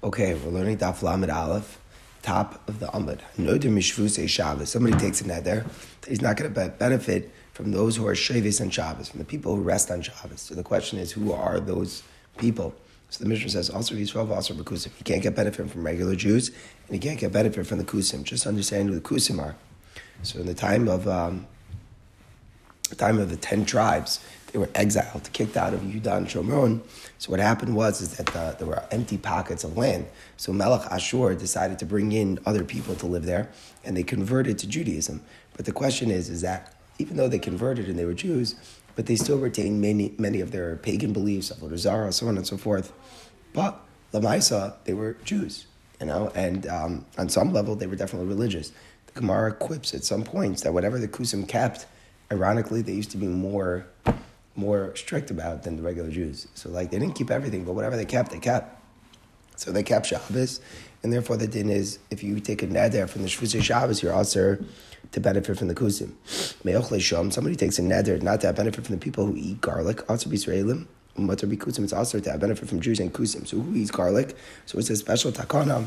Okay, we're learning Daf Lamed Aleph, top of the Amud. Noder Mishvusei Shabbos. Somebody takes a neder. He's not going to benefit from those who are Shavis on Shabbos, from the people who rest on Shabbos. So the question is, who are those people? So the Mishnah says, also Yisrael, also Bekusim. You can't get benefit from regular Jews, and you can't get benefit from the Kusim. Just understand who the Kusim are. So in the time of um, the time of the ten tribes, they were exiled, kicked out of Yudan and Shomron. So what happened was is that the, there were empty pockets of land. So Melech Ashur decided to bring in other people to live there, and they converted to Judaism. But the question is, is that even though they converted and they were Jews, but they still retained many many of their pagan beliefs, Avodah Zarah, so on and so forth. But Lamaisa, they were Jews, you know, and um, on some level they were definitely religious. The Gemara quips at some points that whatever the Kusim kept, ironically, they used to be more more strict about than the regular Jews. So like they didn't keep everything, but whatever they kept, they kept. So they kept Shabbos, and therefore the din is if you take a neder from the Shvusay Shabbos, you're also to benefit from the kusim. Me'ochle somebody takes a neder not to benefit from the people who eat garlic, also Israelim, be kusim, it's also to benefit from Jews and kusim. So who eats garlic? So it's a special takana.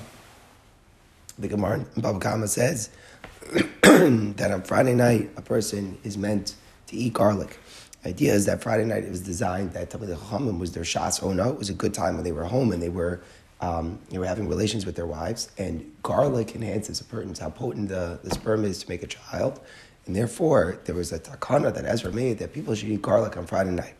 The Gemara in Baba Kama says that on Friday night a person is meant to eat garlic idea is that Friday night it was designed that Talmud Chachamim was their shas ona. It was a good time when they were home and they were um, they were having relations with their wives. And garlic enhances a person's how potent the, the sperm is to make a child. And therefore, there was a takana that Ezra made that people should eat garlic on Friday night.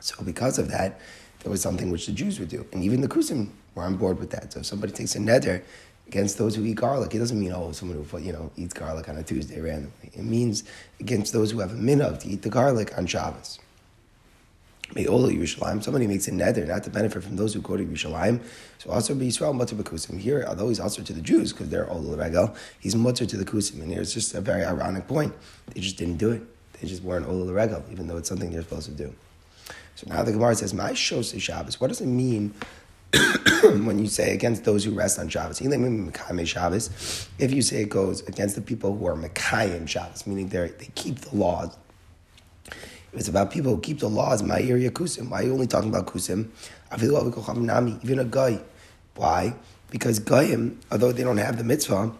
So because of that, there was something which the Jews would do. And even the Kusim were on board with that. So if somebody takes a neder against those who eat garlic. It doesn't mean, oh, someone who you know eats garlic on a Tuesday randomly. It means against those who have a minhag to eat the garlic on Shabbos. Me'ola Yerushalayim, somebody makes a neder not to benefit from those who go to Yerushalayim. So also be Yisrael mutter bekusim. Here, although he's also to the Jews because they're all regel, he's mutter to the kusim. And here's just a very ironic point. They just didn't do it. They just weren't all regel, even though it's something they're supposed to do. So now the Gemara says, "My shosei Shabbos." What does it mean when you say against those who rest on Shabbos. If you say it goes against the people who are Mekayim Shabbos, meaning they they keep the laws. If it's about people who keep the laws, my area kusim. Why are you only talking about kusim? Even a guy. Why? Because goyim, although they don't have the mitzvah,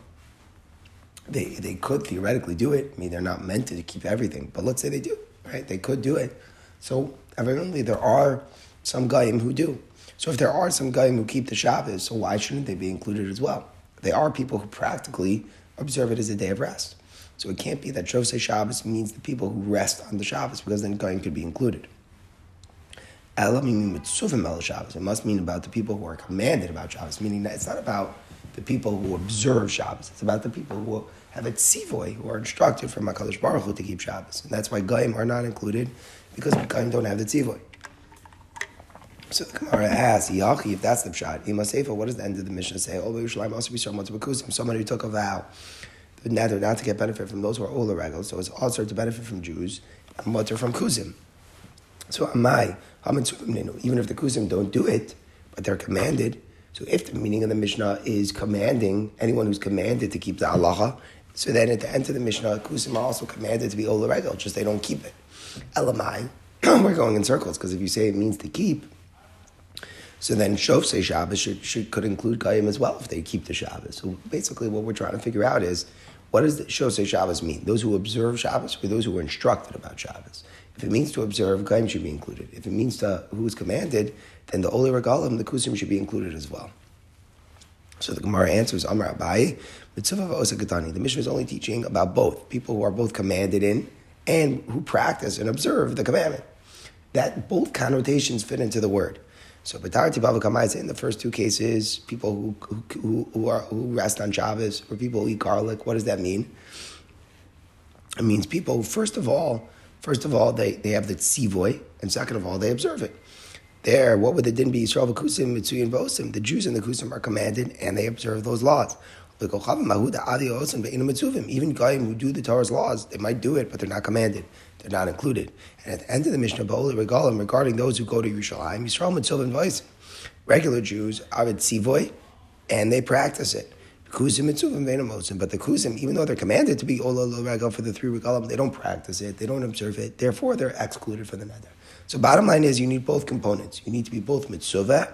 they, they could theoretically do it. I mean, they're not meant to keep everything, but let's say they do, right? They could do it. So evidently, there are some goyim who do. So if there are some guys who keep the Shabbos, so why shouldn't they be included as well? They are people who practically observe it as a day of rest. So it can't be that Shosei Shabbos means the people who rest on the Shabbos, because then Goyim could be included. It must mean about the people who are commanded about Shabbos, meaning that it's not about the people who observe Shabbos. It's about the people who have a tzivoy, who are instructed from HaKadosh Baruch Hu to keep Shabbos. And that's why Goyim are not included, because Goyim don't have the tzivoy. So the Gemara asks, Yachi, if that's the pshat, Ima what does the end of the Mishnah say? Oh, Yerushalayim also be someone to someone who took a vow, the neder not to get benefit from those who are Ola Regal, so it's also to benefit from Jews, and mutter from Kuzim. So Amai, even if the Kuzim don't do it, but they're commanded, so if the meaning of the Mishnah is commanding anyone who's commanded to keep the Allah, so then at the end of the Mishnah, Kuzim are also commanded to be Ola Regal, just they don't keep it. Elamai, we're going in circles, because if you say it means to keep, so then Shofsei Shabbos should, should, could include Kayim as well if they keep the Shabbos. So basically what we're trying to figure out is what does the Shofsei Shabbos mean? Those who observe Shabbos or those who are instructed about Shabbos? If it means to observe, Kayim should be included. If it means to who is commanded, then the Oli Regalim, the Kusim should be included as well. So the Gemara answers, Amar Abaye, Mitzvah Ose Katani. the Mishnah is only teaching about both, people who are both commanded in and who practice and observe the commandment. That both connotations fit into the word. So Batarti Bava in the first two cases, people who, who, who, are, who rest on Shabbos or people who eat garlic, what does that mean? It means people, first of all, first of all, they, they have the tzivoy, and second of all, they observe it. There, what would the din be? Yisrael v'kusim, mitzuyin v'osim. The Jews and the kusim are commanded, and they observe those laws. Even guys who do the Torah's laws, they might do it, but they're not commanded. They're not included. And at the end of the Mishnah, Regalim, regarding those who go to Yerushalayim, Yisrael Mitzvah Voice, regular Jews are at and they practice it. Kuzim But the Kuzim, even though they're commanded to be Ola Regal for the three Regalim, they don't practice it, they don't observe it, therefore they're excluded from the Neder. So bottom line is you need both components. You need to be both Mitzvah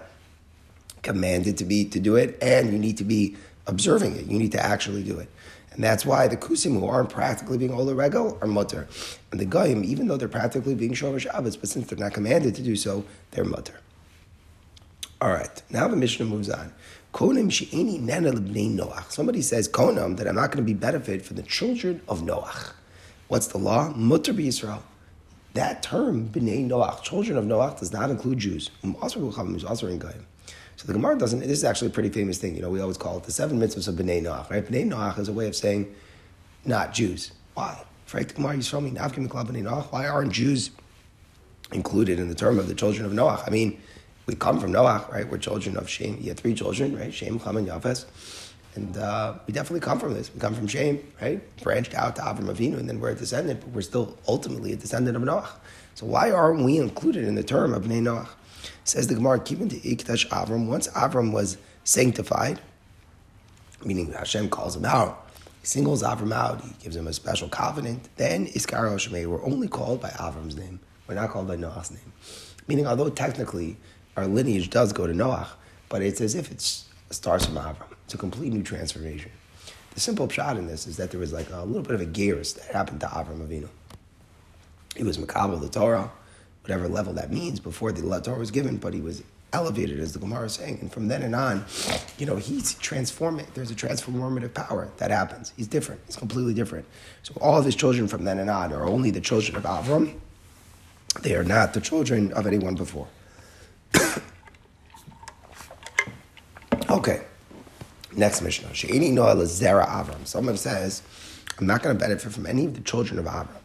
commanded to be to do it, and you need to be observing it. You need to actually do it. And that's why the kusim who aren't practically being ola regel are mutter. And the goyim, even though they're practically being shomer Shabbos, but since they're not commanded to do so, they're mutter. All right, now the Mishnah moves on. Konim she'eni nena l'bnei Noach. Somebody says konam that I'm not going to be benefit for the children of Noach. What's the law? Mutter Israel. That term, bnei Noach, children of Noach, does not include Jews. Also, also in. So the Gemara doesn't. This is actually a pretty famous thing. You know, we always call it the seven mitzvahs of Bnei Noach. Right? Bnei Noach is a way of saying not Jews. Why? Right? The Gemara Yisrael Navkim Bnei Noach. Why aren't Jews included in the term of the children of Noach? I mean, we come from Noach, right? We're children of Shem. He had three children, right? Shem, Cham, and Yafes. And uh, we definitely come from this. We come from Shem, right? Branched out to Avram Avinu, and then we're a descendant, but we're still ultimately a descendant of Noach. So why aren't we included in the term of Bnei Noach? Says the Gemara, keep into Ikdash Avram. Once Avram was sanctified, meaning Hashem calls him out, he singles Avram out, he gives him a special covenant, then Iskar Shemei, we're only called by Avram's name. We're not called by Noah's name. Meaning, although technically our lineage does go to Noah, but it's as if it starts from Avram. It's a complete new transformation. The simple shot in this is that there was like a little bit of a gears that happened to Avram Avinu. He was Makabal, the Torah, whatever level that means before the Torah was given, but he was elevated, as the Gemara is saying. And from then on, you know, he's transforming. There's a transformative power that happens. He's different. He's completely different. So all of his children from then on are only the children of Avram. They are not the children of anyone before. okay. Next Mishnah. She'eni noah zera Avram. Someone says, I'm not going to benefit from any of the children of Avram.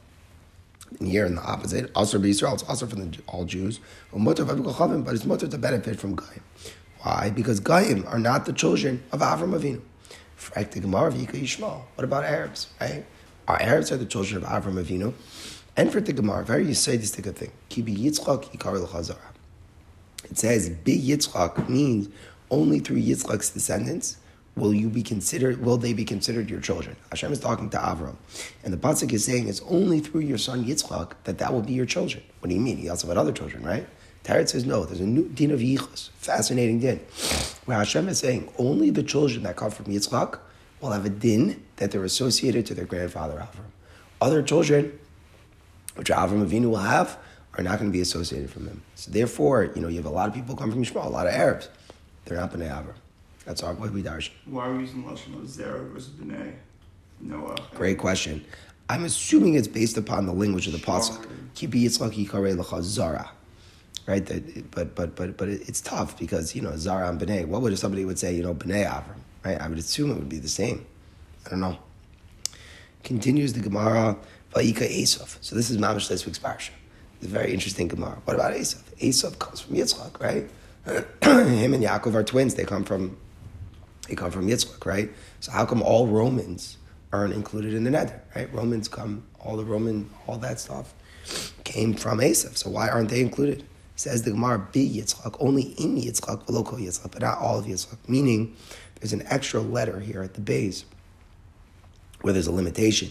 And here in the opposite, also be Israel, it's also the, all Jews. But it's mutter to benefit from Goyim. Why? Because Goyim are not the children of Avram Avinu. What about Arabs, right? Our Arabs are the children of Avram Avinu. And for the Gemara, very you say this thing. Yikar L'chazara. It says, Bi Yitzchak means only through Yitzchak's descendants will you be considered, will they be considered your children? Hashem is talking to Avram. And the Pasuk is saying it's only through your son Yitzchak that that will be your children. What do you mean? He also had other children, right? Tarot says no, there's a new din of Yichus, fascinating din, where Hashem is saying only the children that come from Yitzchak will have a din that they're associated to their grandfather Avram. Other children, which Avram Avinu will have, are not going to be associated from him. So therefore, you know, you have a lot of people come from Yishmael, a lot of Arabs. They're not Bnei Avram. That's our way we darshan. Why are we using Lashon of Zera versus B'nai? Noah. Uh, Great question. I'm assuming it's based upon the language of the pasuk. Kipi Yitzchak Yikare Zara. Right, but but but but it's tough because you know Zara and Bnei. What would if somebody would say you know Bnei Avram? Right, I would assume it would be the same. I don't know. Continues the Gemara Vayika Esav. So this is Mamish this week's parsha. It's a very interesting Gemara. What about Esav? Esav comes from Yitzchak, right? Him and Yaakov are twins. They come from they come from Yitzchak, right? So how come all Romans aren't included in the neder, right? Romans come, all the Roman, all that stuff came from Esav. So why aren't they included? Says the Gemara, be Yitzchak, only in Yitzchak, local Yitzchak, but not all of Yitzchak. Meaning, there's an extra letter here at the base where there's a limitation.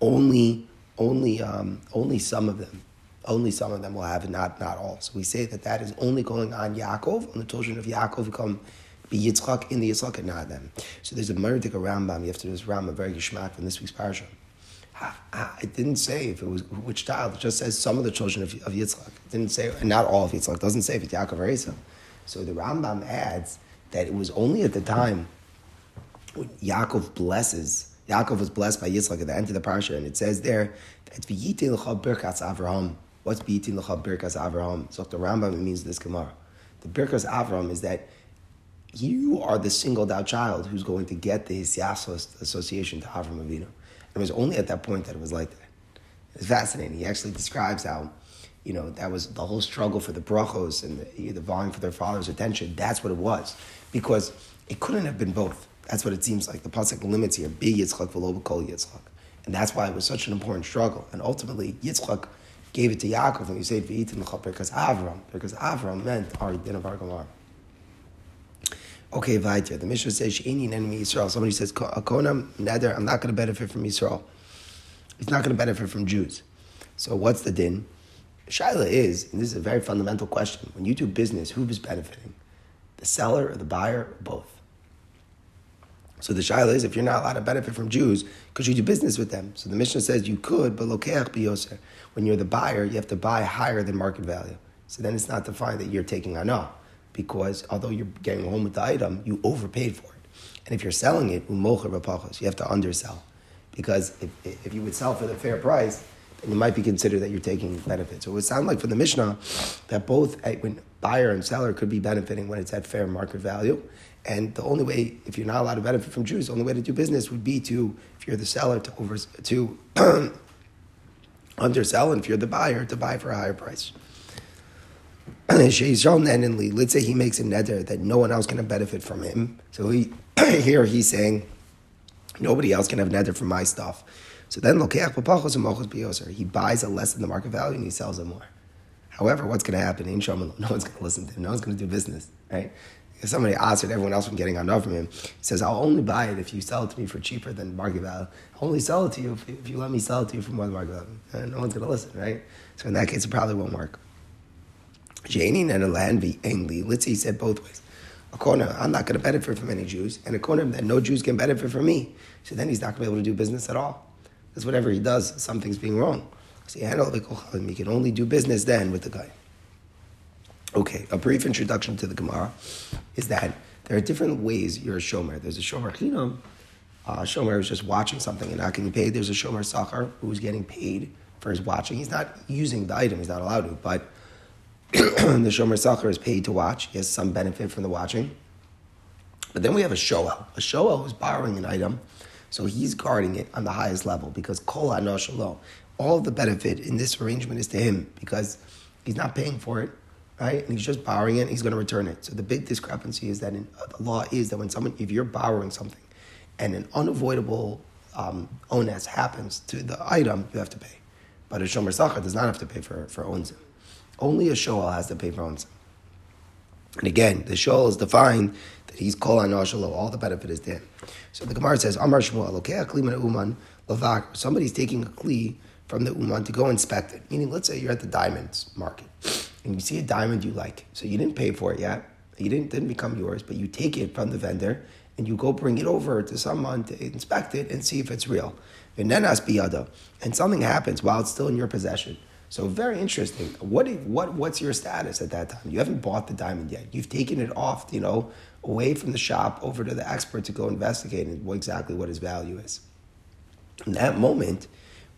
Only, only, um, only some of them only some of them will have it, not, not all. So we say that that is only going on Yaakov, on the children of Yaakov come be Yitzchak in the Yitzchak and not them. So there's a Merdik Rambam. You have to do this Rambam very geschmack from this week's parasha. It didn't say if it was which child. It just says some of the children of, of Yitzchak. It didn't say, not all of Yitzchak. It doesn't say if it's Yaakov or Esau. So the Rambam adds that it was only at the time when Yaakov blesses. Yaakov was blessed by Yitzchak at the end of the parsha, and it says there that v'yitin l'cha birkas Avraham. What's birkas Avraham? So the Rambam it means this Gemara. The birkas Avraham is that you are the singled out child who's going to get the Hisyasos association to Avram Avinu. And it was only at that point that it was like that. It's fascinating. He actually describes how, you know, that was the whole struggle for the brachos and the, the vying for their father's attention. That's what it was. Because it couldn't have been both. That's what it seems like. The Pasuk limits here, be Yitzchak v'lo kol Yitzchak. And that's why it was such an important struggle. And ultimately, Yitzchak gave it to Yaakov, you say, V'itin because Avram, because Avram meant our din of our Gemara. Okay, Vaitya. The Mishnah says, She'ini an enemy Israel. Somebody says, Akonam, neder, I'm not going to benefit from Israel. He's not going to benefit from Jews. So what's the din? Shaila is, and this is a very fundamental question, when you do business, who is benefiting? The seller or the buyer, or both. So the shaila is if you're not allowed to benefit from Jews, could you do business with them? So the Mishnah says you could, but lokeach biyoser. When you're the buyer, you have to buy higher than market value. So then it's not defined that you're taking anah, because although you're getting home with the item, you overpaid for it. And if you're selling it, you have to undersell. Because if, if you would sell for the fair price, then it might be considered that you're taking benefit. So it would sound like for the Mishnah that both eh, when buyer and seller could be benefiting when it's at fair market value. And the only way, if you're not allowed to benefit from Jews, the only way to do business would be to, if you're the seller, to over to undersell, and if you're the buyer, to buy for a higher price. let's say he makes a neder that no one else can benefit from him. So he here he's saying nobody else can have neder from my stuff. So then he buys a less than the market value and he sells it more. However, what's going to happen? In No one's going to listen to him. No one's going to do business, right? If somebody asks everyone else from getting enough from him, he says, I'll only buy it if you sell it to me for cheaper than market value. I'll only sell it to you if, if you let me sell it to you for more than market value. And no one's going to listen, right? So in that case, it probably won't work. Janie and a land angry. Let's say he said both ways. A corner, I'm not going to benefit from any Jews, and a corner that no Jews can benefit from me. So then he's not going to be able to do business at all. Because whatever he does, something's being wrong. So he can only do business then with the guy. Okay, a brief introduction to the Gemara is that there are different ways you're a shomer. There's a shomer chinam. Uh, shomer is just watching something and not getting paid. There's a shomer sachar who's getting paid for his watching. He's not using the item. He's not allowed to, but the shomer sachar is paid to watch. He has some benefit from the watching. But then we have a shoel. A shoel who's borrowing an item, so he's guarding it on the highest level because kol anoshalo. All the benefit in this arrangement is to him because he's not paying for it right? And he's just borrowing it, he's going to return it. So the big discrepancy is that in, uh, the law is that when someone, if you're borrowing something and an unavoidable um, onus happens to the item, you have to pay. But a shomer sacha does not have to pay for, for onzim. Only a shoel has to pay for onzim. And again, the shoel is defined that he's kol anoshalo, all the benefit is there. So the Gemara says, Amar Shmuel, uman lavak. Somebody's taking a kli from the uman to go inspect it. Meaning, let's say you're at the diamonds market and you see a diamond you like, so you didn't pay for it yet, you didn't didn't become yours, but you take it from the vendor and you go bring it over to someone to inspect it and see if it's real. And then ask biyada, and something happens while it's still in your possession. So very interesting. What what what's your status at that time? You haven't bought the diamond yet. You've taken it off, you know, away from the shop over to the expert to go investigate exactly what his value is. In that moment,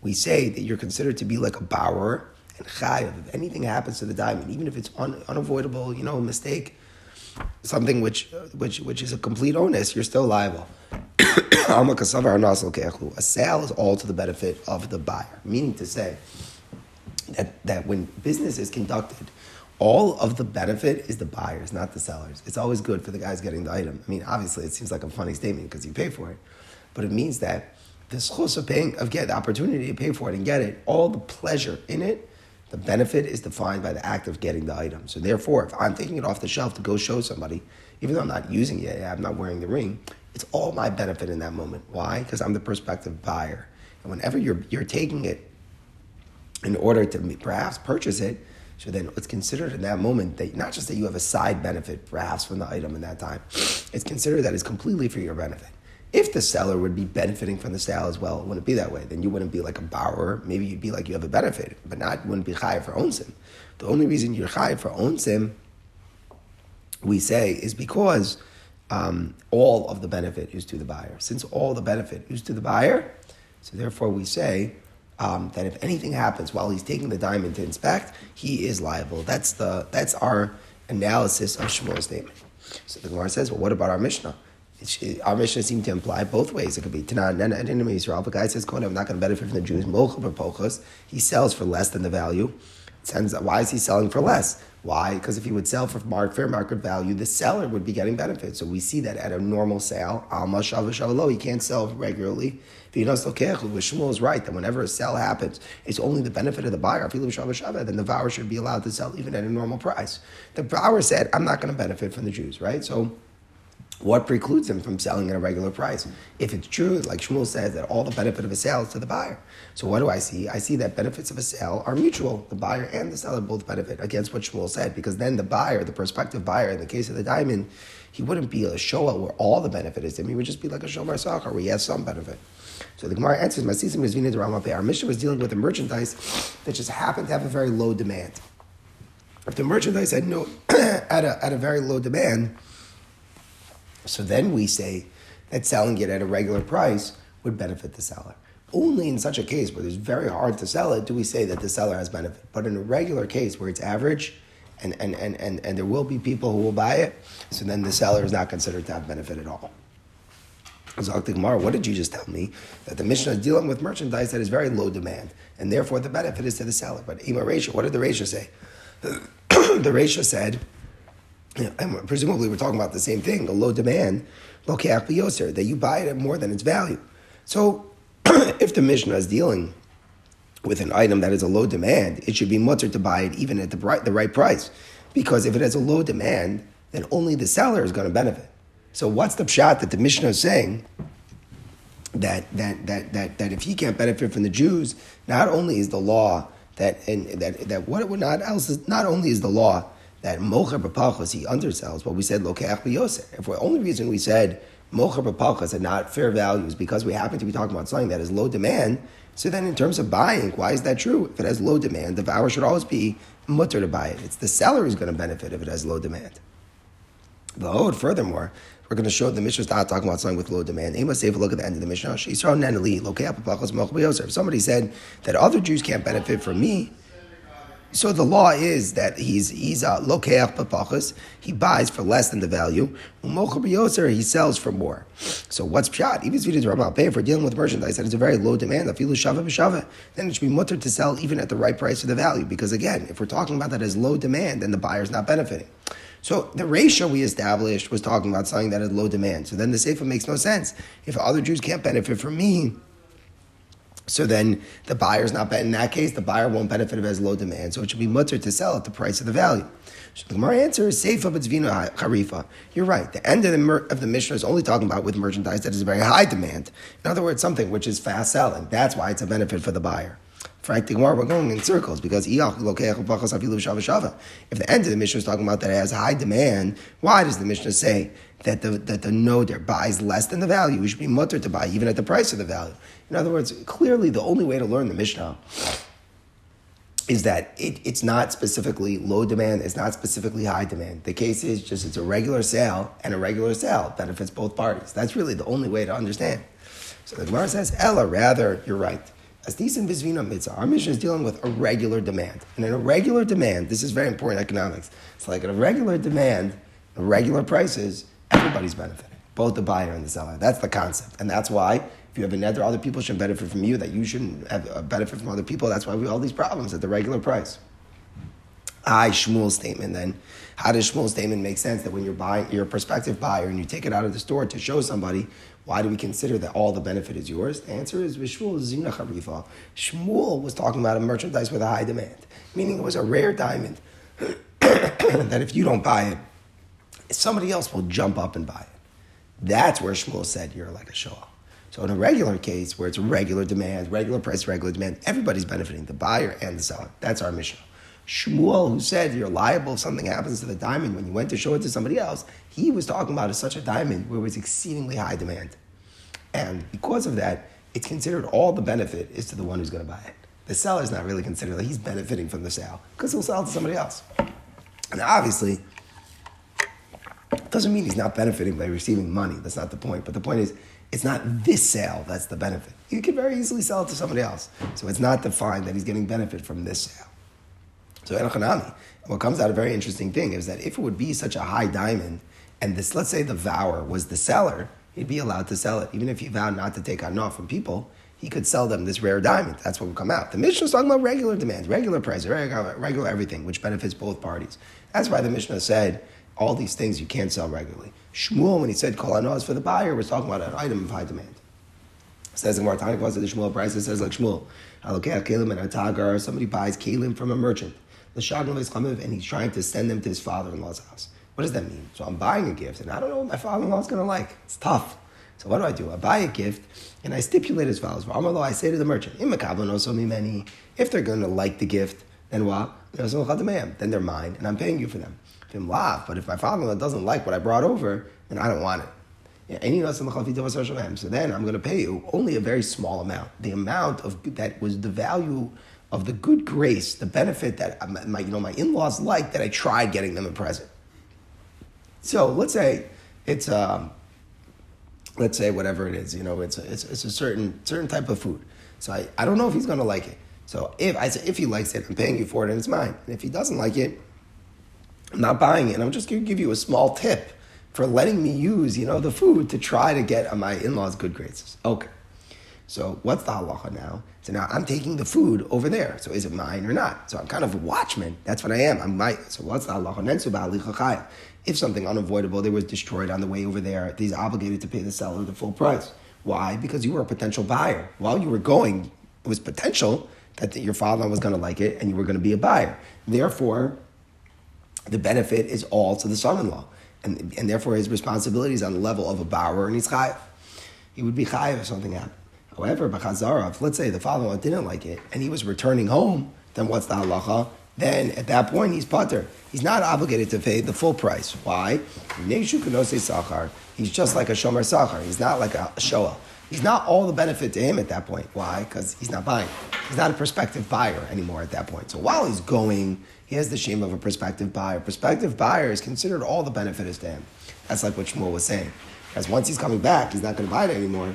we say that you're considered to be like a borrower and chayav. If anything happens to the diamond, even if it's un, unavoidable, you know, a mistake, something which which which is a complete onus, you're still liable. a sale is all to the benefit of the buyer, meaning to say that, that when business is conducted, all of the benefit is the buyers, not the sellers. It's always good for the guys getting the item. I mean, obviously, it seems like a funny statement because you pay for it, but it means that the schos of paying, of get the opportunity to pay for it and get it, all the pleasure in it the benefit is defined by the act of getting the item. So therefore, if I'm taking it off the shelf to go show somebody, even though I'm not using it, I'm not wearing the ring, it's all my benefit in that moment. Why? Because I'm the prospective buyer. And whenever you're, you're taking it in order to perhaps purchase it, so then it's considered in that moment that not just that you have a side benefit perhaps from the item in that time, it's considered that it's completely for your benefit. If the seller would be benefiting from the sale as well, it wouldn't be that way. Then you wouldn't be like a borrower. Maybe you'd be like you have a benefit, but not wouldn't be high for own onsim. The only reason you're high for own onsim, we say, is because um, all of the benefit is to the buyer. Since all the benefit is to the buyer, so therefore we say um, that if anything happens while he's taking the diamond to inspect, he is liable. That's the that's our analysis of Shmuel's statement. So the Gemara says, well, what about our Mishnah? our Mishnah seems to imply both ways. It could be Tanan and Enemy Israel. The guy says, I'm not going to benefit from the Jews. He sells for less than the value. Why is he selling for less? Why? Because if he would sell for fair market value, the seller would be getting benefit. So we see that at a normal sale, Alma Shavah he can't sell regularly. Shmuel is right that whenever a sale happens, it's only the benefit of the buyer. Then the buyer should be allowed to sell even at a normal price. The buyer said, I'm not going to benefit from the Jews, right? So what precludes him from selling at a regular price? If it's true, like Shmuel says, that all the benefit of a sale is to the buyer. So what do I see? I see that benefits of a sale are mutual. The buyer and the seller both benefit against what Shmuel said, because then the buyer, the prospective buyer, in the case of the diamond, he wouldn't be a show where all the benefit is to him. He would just be like a shomer sachar where he has some benefit. So the Gemara answers, Our Mishnah was dealing with a merchandise that just happened to have a very low demand. If the merchandise had no at a at a very low demand, so then we say that selling it at a regular price would benefit the seller. Only in such a case where it's very hard to sell it do we say that the seller has benefit. But in a regular case where it's average and, and, and, and, and there will be people who will buy it, so then the seller is not considered to have benefit at all. Gemara, what did you just tell me? That the Mishnah is dealing with merchandise that is very low demand, and therefore the benefit is to the seller. But Ima Resha, what did the Resha say? the Resha said presumably we're talking about the same thing, a low demand, yoser, that you buy it at more than its value. So if the Mishnah is dealing with an item that is a low demand, it should be mutter to buy it even at the right, the right price. Because if it has a low demand, then only the seller is going to benefit. So what's the pshat that the Mishnah is saying? That, that, that, that, that if he can't benefit from the Jews, not only is the law that, and that, that what would not else is, not only is the law that mocher b'palchas he undersells, but we said lokeach b'yoser. If the only reason we said mocher b'palchas are not fair values because we happen to be talking about something that has low demand, so then in terms of buying, why is that true? If it has low demand, the buyer should always be mutter to buy it. It's the seller who's going to benefit if it has low demand. The furthermore, we're going to show the Mishnah is not talking about something with low demand. Amos a look at the end of the Mishnah. If somebody said that other Jews can't benefit from me, so the law is that he's he's a lokeach b'pachas. He buys for less than the value. Umocher he sells for more. So what's pshat? Even if it is pay for dealing with merchandise that is a very low demand, afilu shava b'shava, then it should be mutter to sell even at the right price for the value. Because again, if we're talking about that as low demand, then the buyer's not benefiting. So the ratio we established was talking about something that had low demand. So then the sefer makes no sense. If other Jews can't benefit from me, so then the buyer's not in that case, the buyer won't benefit if it has low demand. So it should be mutter to sell at the price of the value. So the Gemara answer is safe of its vina harifa. You're right. The end of the, of the Mishnah is only talking about with merchandise that is very high demand. In other words, something which is fast selling. That's why it's a benefit for the buyer. Frank Gemara, we're going in circles because if the end of the Mishnah is talking about that it has high demand, why does the Mishnah say that the that the noder buys less than the value? We should be mutter to buy even at the price of the value. In other words, clearly the only way to learn the Mishnah is that it, it's not specifically low demand, it's not specifically high demand. The case is just it's a regular sale, and a regular sale benefits both parties. That's really the only way to understand. So the Gemara says, Ella, rather, you're right. As decent visvina mitzvah, our Mishnah is dealing with a regular demand. And in a regular demand, this is very important economics. It's like in a regular demand, regular prices, everybody's benefiting, both the buyer and the seller. That's the concept. And that's why if you have a neder, other people should benefit from you, that you shouldn't have a benefit from other people. That's why we have all these problems at the regular price. I Shmuel's statement then. How does Shmuel's statement make sense that when you're buying, you're a prospective buyer and you take it out of the store to show somebody, why do we consider that all the benefit is yours? The answer is Shmuel Zina Charifa. Shmuel was talking about a merchandise with a high demand, meaning it was a rare diamond that if you don't buy it, somebody else will jump up and buy it. That's where Shmuel said you're like a show So in a regular case where it's regular demand, regular price, regular demand, everybody's benefiting, the buyer and the seller. That's our Mishnah. Shmuel, who said you're liable if something happens to the diamond when you went to show it to somebody else, he was talking about as such a diamond where it was exceedingly high demand. And because of that, it's considered all the benefit is to the one who's going to buy it. The seller's not really considered he's benefiting from the sale because he'll sell it to somebody else. And obviously, it doesn't mean he's not benefiting by receiving money. That's not the point. But the point is, it's not this sale that's the benefit. You can very easily sell it to somebody else. So it's not defined that he's getting benefit from this sale. So Elchanami, what comes out a very interesting thing is that if it would be such a high diamond, and this, let's say the vower was the seller, he'd be allowed to sell it. Even if he vowed not to take on off from people, he could sell them this rare diamond. That's what would come out. The Mishnah is talking about regular demand, regular price, regular, regular everything, which benefits both parties. That's why the Mishnah said all these things you can't sell regularly. Shmuel, when he said kol is for the buyer, was talking about an item of high demand. It says in Martani, the Shmuel price, it says like Shmuel, somebody buys kalim from a merchant and he's trying to send them to his father-in-law's house. What does that mean? So I'm buying a gift, and I don't know what my father-in-law is going to like. It's tough. So what do I do? I buy a gift, and I stipulate as follows. I say to the merchant, if they're going to like the gift, then what? Then they're mine, and I'm paying you for them. Laugh but if my father-in-law doesn't like what I brought over, then I don't want it. So then I'm going to pay you only a very small amount. The amount of that was the value of the good grace, the benefit that my, you know, my in-laws liked that I tried getting them a present. So let's say it's, um, let's say whatever it is, you know, it's a, it's, it's a certain certain type of food. So I, I don't know if he's going to like it. So if I say if he likes it, I'm paying you for it and it's mine. And if he doesn't like it, Not buying it. And I'm just going to give you a small tip for letting me use, you know, the food to try to get my in-laws good grades. Okay. So what's the halacha now? So now I'm taking the food over there. So is it mine or not? So I'm kind of a watchman. That's what I am. I'm my, so what's the halacha? If something unavoidable, they was destroyed on the way over there, he's obligated to pay the seller the full price. Why? Because you were a potential buyer. While you were going, it was potential that your father was going to like it and you were going to be a buyer. Therefore, the benefit is all to the son-in-law and, and therefore his responsibility is on the level of a borrower, and he's chayiv. He would be chayiv if something happened. However, Bachazara, let's say the father-in-law didn't like it, and he was returning home, then what's the halacha? Then at that point he's putter. He's not obligated to pay the full price. Why? He's just like a shomer sachar. He's not like a shoel. He's not all the benefit to him at that point. Why? Because he's not buying. He's not a prospective buyer anymore at that point. So while he's going, he has the shame of a prospective buyer. Prospective buyer is considered all the benefit is to him. That's like what Shmuel was saying. Because once he's coming back, he's not going to buy it anymore.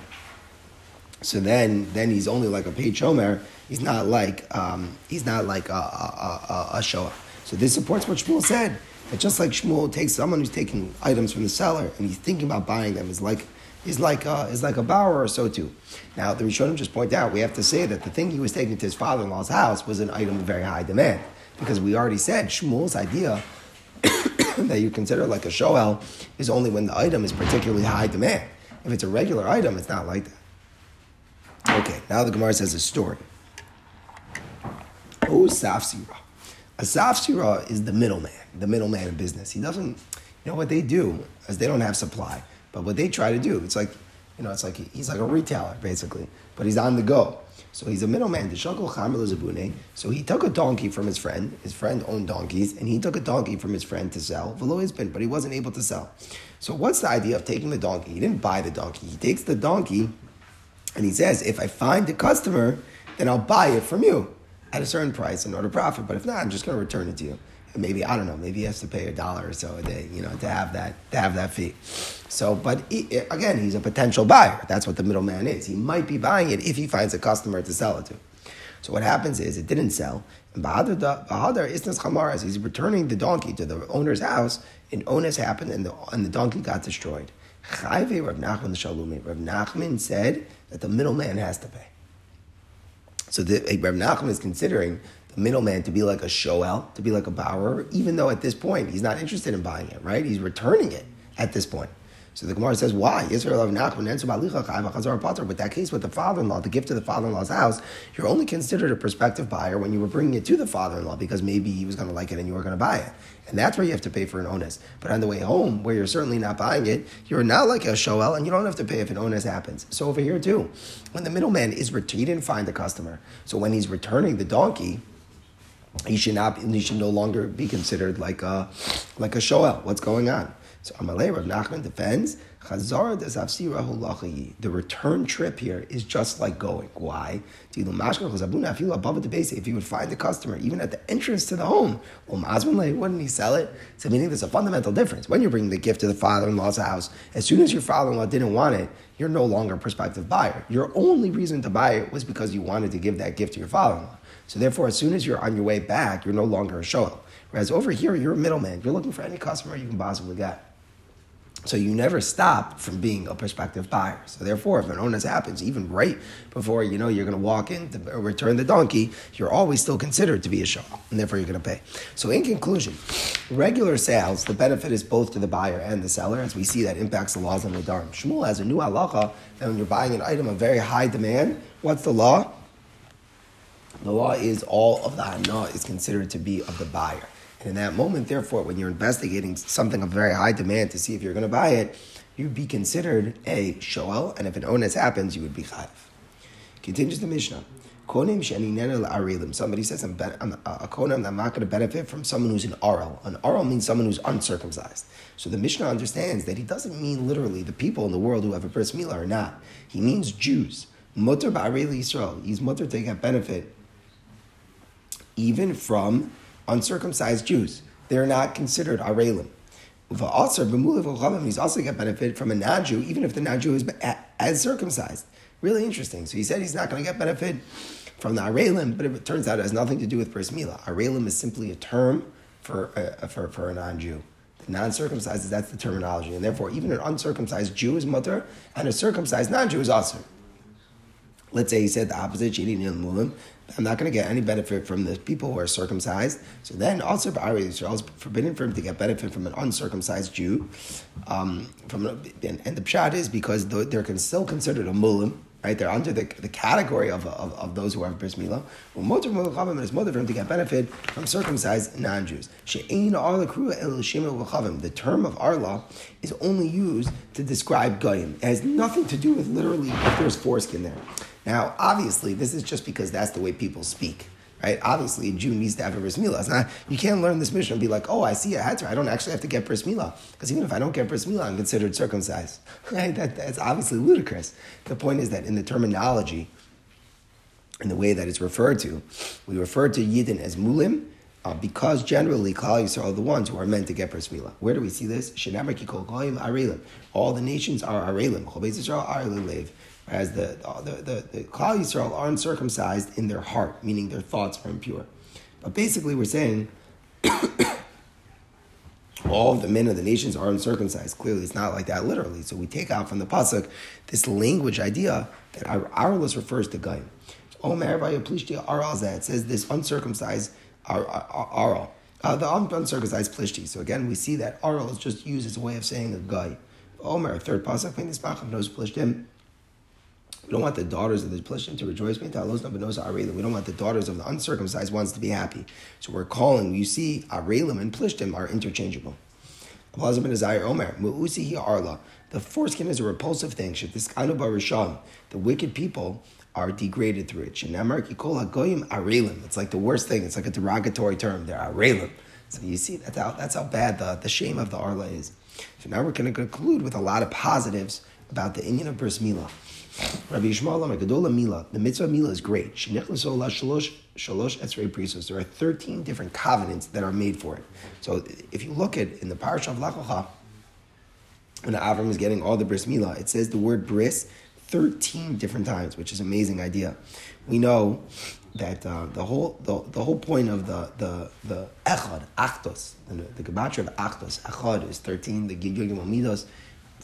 So then, then he's only like a paid shomer. He's not like um, he's not like a, a, a, a shower. So this supports what Shmuel said. That just like Shmuel takes someone who's taking items from the seller and he's thinking about buying them is like is like a, is like a bower or so too. Now the Rishonim just point out we have to say that the thing he was taking to his father-in-law's house was an item of very high demand because we already said Shmuel's idea that you consider like a shoel is only when the item is particularly high demand. If it's a regular item, it's not like that. Okay, now the Gemara says a story. Oh, safsira. A safsira is the middleman, the middleman in business. He doesn't, you know what they do, as they don't have supply, but what they try to do, it's like, you know, it's like he's like a retailer, basically, but he's on the go. So he's a middleman. The shakal chamel is a bune. So he took a donkey from his friend. His friend owned donkeys, and he took a donkey from his friend to sell. But he wasn't able to sell. So what's the idea of taking the donkey? He didn't buy the donkey. He takes the donkey, and he says, "If I find a customer, then I'll buy it from you at a certain price in order to profit. But if not, I'm just going to return it to you." Maybe I don't know. Maybe he has to pay a dollar or so a day, you know, to have that to have that fee. So, but he, again, he's a potential buyer. That's what the middleman is. He might be buying it if he finds a customer to sell it to. So what happens is it didn't sell. And Bahadar Isnas Chamaras, he's returning the donkey to the owner's house, and onus happened, and the, and the donkey got destroyed. Chayve Rav Nachman Shalumi. Rav Nachman said that the middleman has to pay. So the, Rav Nachman is considering the middleman to be like a shoel, to be like a borrower, even though at this point he's not interested in buying it, right? He's returning it at this point. So the Gemara says, why? Yisrael of with that case, with the father-in-law, the gift to the father-in-law's house, you're only considered a prospective buyer when you were bringing it to the father-in-law because maybe he was going to like it and you were going to buy it. And that's where you have to pay for an onus. But on the way home, where you're certainly not buying it, you're not like a shoel and you don't have to pay if an onus happens. So over here too, when the middleman is, he didn't find the customer. So when he's returning the donkey, he should not he should no longer be considered like a like a shoel. What's going on? So Amalei Rav Nachman defends the return trip here is just like going. Why? If you would find the customer even at the entrance to the home, wouldn't he sell it? So meaning there's a fundamental difference. When you're bringing the gift to the father-in-law's house, as soon as your father-in-law didn't want it, you're no longer a prospective buyer. Your only reason to buy it was because you wanted to give that gift to your father-in-law. So therefore, as soon as you're on your way back, you're no longer a shoel. Whereas over here, you're a middleman. You're looking for any customer you can possibly get. So you never stop from being a prospective buyer. So therefore, if an onus happens, even right before you know you're going to walk in to return the donkey, you're always still considered to be a show, and therefore you're going to pay. So in conclusion, regular sales, the benefit is both to the buyer and the seller, as we see that impacts the laws on the Dharm. Shmuel has a new halacha that when you're buying an item of very high demand, what's the law? The law is all of the hana is considered to be of the buyer. In that moment, therefore, when you're investigating something of very high demand to see if you're going to buy it, you'd be considered a shoel, and if an onus happens, you would be chayiv. Continues the Mishnah. Somebody says, I'm, I'm uh, a konim, I'm not going to benefit from someone who's an aral. An aral means someone who's uncircumcised. So the Mishnah understands that he doesn't mean literally the people in the world who have a bris milah or not. He means Jews. Mutter ba'arel Yisrael. He's mutter to get benefit even from uncircumcised Jews. They're not considered arelim. He's also get benefit from a non-Jew, even if the non-Jew is as circumcised. Really interesting. So he said he's not going to get benefit from the Arelim, but it turns out it has nothing to do with Bris Milah. Arelim is simply a term for, uh, for, for a non-Jew. The non-circumcised, that's the terminology. And therefore, even an uncircumcised Jew is mutter, and a circumcised non-Jew is also. Let's say he said the opposite, I'm not going to get any benefit from the people who are circumcised. So then, also Israel is forbidden for him to get benefit from an uncircumcised Jew. Um, from and, and, the pshat is because they're still considered a mulim, right? They're under the, the category of, of, of those who have bris milah. Well, motor and it's mother for him to get benefit from circumcised non-Jews. The term of arla is only used to describe goyim. It has nothing to do with literally if there's foreskin there. Now, obviously, this is just because that's the way people speak. Right? Obviously, a Jew needs to have a bris milah. You can't learn this Mishnah and be like, oh, I see a heter. I don't actually have to get bris milah. Because even if I don't get bris milah, I'm considered circumcised. Right? That, that's obviously ludicrous. The point is that in the terminology, in the way that it's referred to, we refer to Yidden as mulim, uh, because generally Klal Yisrael are the ones who are meant to get bris milah. Where do we see this? All the nations are arelim as the the the, the Klal Yisrael are uncircumcised in their heart, meaning their thoughts are impure. But basically, we're saying all the men of the nations are uncircumcised. Clearly, it's not like that literally. So we take out from the pasuk this language idea that Aralus refers to Gaim. Omer Aralzeh. It says this uncircumcised Aral. Uh, the uncircumcised Plishti. So again, we see that Aral is just used as a way of saying a guy. Omer, third pasuk, knows Plishtim. We don't want the daughters of the Plishtim to rejoice. We don't want the daughters of the uncircumcised ones to be happy. So we're calling, you see, Arelim and Plishtim are interchangeable. The foreskin is a repulsive thing. The wicked people are degraded through it. It's like the worst thing. It's like a derogatory term. They're arelim. So you see, that's how, that's how bad the, the shame of the arla is. So now we're going to conclude with a lot of positives about the Indian of Bris Milah. Rabbi Yishmael Amar Mila. The mitzvah Mila is great. Shalosh Etzrei There are 13 different covenants that are made for it. So if you look at in the Parsha of Lech Lecha, when Avram is getting all the bris Mila, it says the word bris 13 different times, which is an amazing idea. We know that uh, the whole the, the whole point of the the the echad achtos the, the gematria of achtos echad is 13 the gigim midos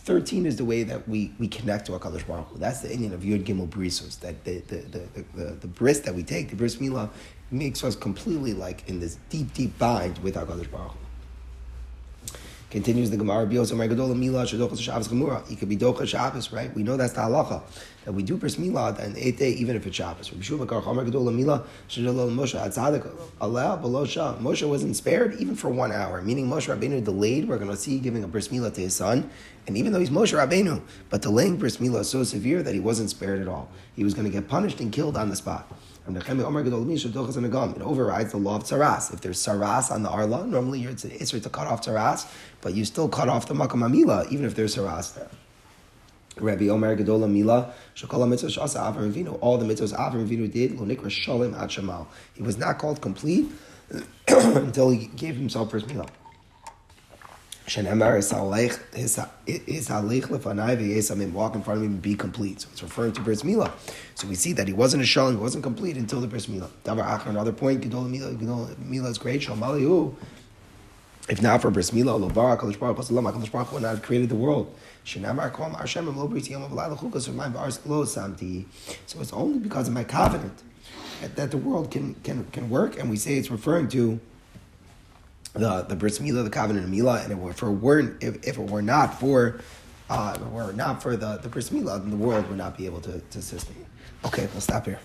13 is the way that we, we connect to HaKadosh Baruch Hu. That's the Indian of Yud Gimel Brisos, that the, the, the, the, the bris that we take, the bris milah, makes us completely like in this deep, deep bind with HaKadosh Baruch Hu. Continues the Gemara. It could be Docha Shabbos, right? We know that's the halacha that we do bris milah and eight day even if it's Shabbos. Moshe wasn't spared even for one hour, meaning Moshe Rabbeinu delayed. We're going to see giving a bris milah to his son, and even though he's Moshe Rabbeinu, but delaying bris milah is so severe that he wasn't spared at all. He was going to get punished and killed on the spot. It overrides the law of tzaras. If there's saras on the arla, normally it's an isra to cut off tzaras, but you still cut off the makam amila, even if there's saras there. Rabbi Omer Gedola Mila, Shakala Mitzvah Shasa Avram Avinu. All the mitzvahs Avram Avinu did, Lonikra Shalim Ad Shemal. He was not called complete until he gave himself first Mila. Shenemar is halech lefanai v'yesamim, walk in front of him and be complete. So it's referring to Bris Milah. So we see that he wasn't a shalom, he wasn't complete until the Bris Achar, another point, Gedol Milah, Gedol Milah is great, Shalmalihu. If not for Bris Milah, Lo Barak, Kadosh Baruch, Pasalam, Kadosh Baruch would not have created the world. So it's only because of my covenant that, that the world can, can, can work, and we say it's referring to the the bris milah, the covenant of milah, and if it weren't if, if it were not for uh, were not for the the bris milah, then the world would not be able to to sustain. Okay, we'll stop here.